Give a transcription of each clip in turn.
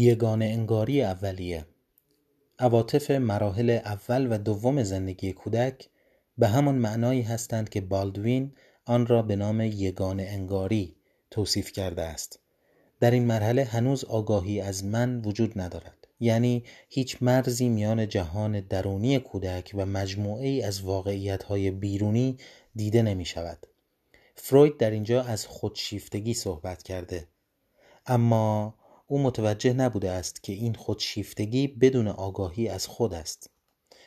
یگانه انگاری اولیه. عواطف مراحل اول و دوم زندگی کودک به همان معنایی هستند که بالدوین آن را به نام یگانه انگاری توصیف کرده است. در این مرحله هنوز آگاهی از من وجود ندارد. یعنی هیچ مرزی میان جهان درونی کودک و مجموعه ای از واقعیت های بیرونی دیده نمی شود. فروید در اینجا از خودشیفتگی صحبت کرده. اما او متوجه نبوده است که این خودشیفتگی بدون آگاهی از خود است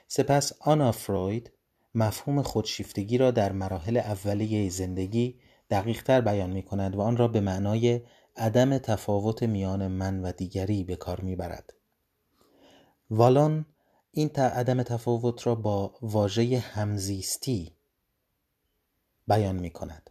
سپس آنا فروید مفهوم خودشیفتگی را در مراحل اولیه زندگی دقیقتر بیان می کند و آن را به معنای عدم تفاوت میان من و دیگری به کار می برد. والان این عدم تفاوت را با واژه همزیستی بیان می کند.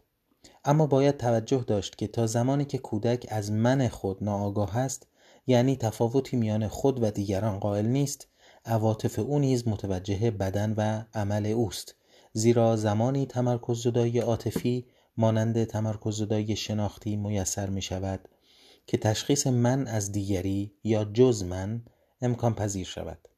اما باید توجه داشت که تا زمانی که کودک از من خود ناآگاه است یعنی تفاوتی میان خود و دیگران قائل نیست عواطف او نیز متوجه بدن و عمل اوست. زیرا زمانی تمرکز زدایی عاطفی مانند تمرکز زدایی شناختی میسر می شود که تشخیص من از دیگری یا جز من امکان پذیر شود.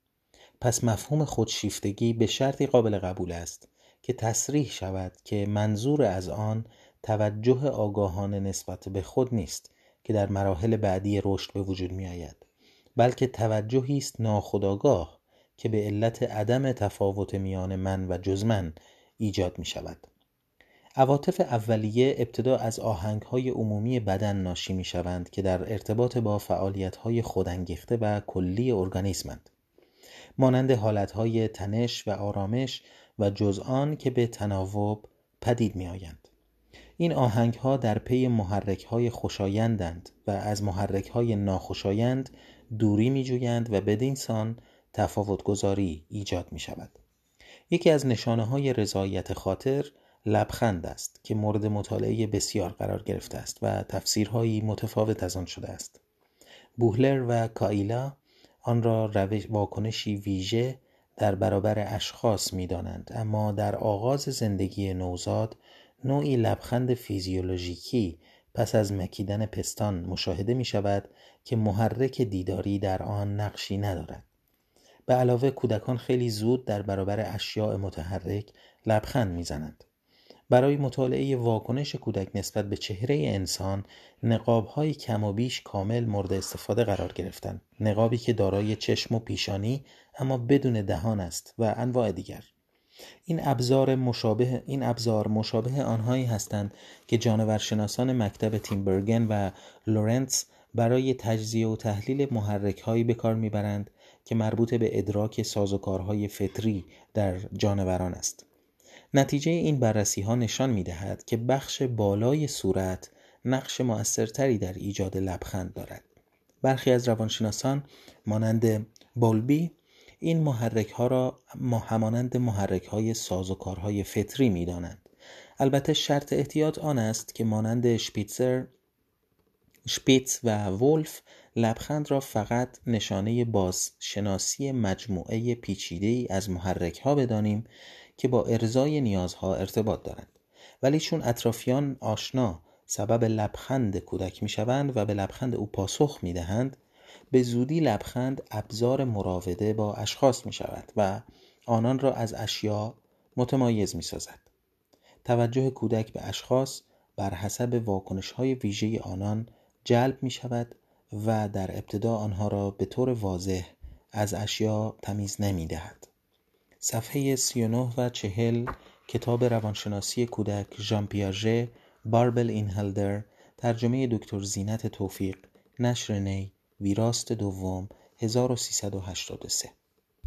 پس مفهوم خودشیفتگی به شرطی قابل قبول است که تصریح شود که منظور از آن توجه آگاهانه نسبت به خود نیست که در مراحل بعدی رشد به وجود می آید بلکه توجهی است ناخودآگاه که به علت عدم تفاوت میان من و جز من ایجاد می شود عواطف اولیه ابتدا از آهنگ های عمومی بدن ناشی می شوند که در ارتباط با فعالیت های خودانگیخته و کلی ارگانیسمند مانند حالت های تنش و آرامش و جز آن که به تناوب پدید می آیند. این آهنگ ها در پی محرک های خوشایندند و از محرک های ناخوشایند دوری می جویند و بدین سان تفاوت گذاری ایجاد می شود. یکی از نشانه های رضایت خاطر لبخند است که مورد مطالعه بسیار قرار گرفته است و تفسیرهایی متفاوت از آن شده است. بوهلر و کایلا آن را روش واکنشی ویژه در برابر اشخاص می دانند اما در آغاز زندگی نوزاد نوعی لبخند فیزیولوژیکی پس از مکیدن پستان مشاهده می شود که محرک دیداری در آن نقشی ندارد. به علاوه کودکان خیلی زود در برابر اشیاء متحرک لبخند می‌زنند. برای مطالعه واکنش کودک نسبت به چهره انسان های کم و بیش کامل مورد استفاده قرار گرفتند نقابی که دارای چشم و پیشانی اما بدون دهان است و انواع دیگر این ابزار مشابه این ابزار مشابه آنهایی هستند که جانورشناسان مکتب تینبرگن و لورنس برای تجزیه و تحلیل محرک هایی به کار می‌برند که مربوط به ادراک سازوکارهای فطری در جانوران است. نتیجه این بررسی ها نشان می دهد که بخش بالای صورت نقش موثرتری در ایجاد لبخند دارد. برخی از روانشناسان مانند بولبی این محرک ها را همانند محرک های سازوکارهای فطری می دانند. البته شرط احتیاط آن است که مانند شپیتزر شپیتز و ولف لبخند را فقط نشانه بازشناسی مجموعه پیچیده ای از محرک ها بدانیم که با ارزای نیازها ارتباط دارند ولی چون اطرافیان آشنا سبب لبخند کودک می شوند و به لبخند او پاسخ می دهند به زودی لبخند ابزار مراوده با اشخاص می شود و آنان را از اشیا متمایز می سازد. توجه کودک به اشخاص بر حسب واکنش های ویژه آنان جلب می شود و در ابتدا آنها را به طور واضح از اشیا تمیز نمی دهد. صفحه 39 و 40 کتاب روانشناسی کودک ژان پیاژه باربل اینهلدر ترجمه دکتر زینت توفیق نشر نی ویراست دوم 1383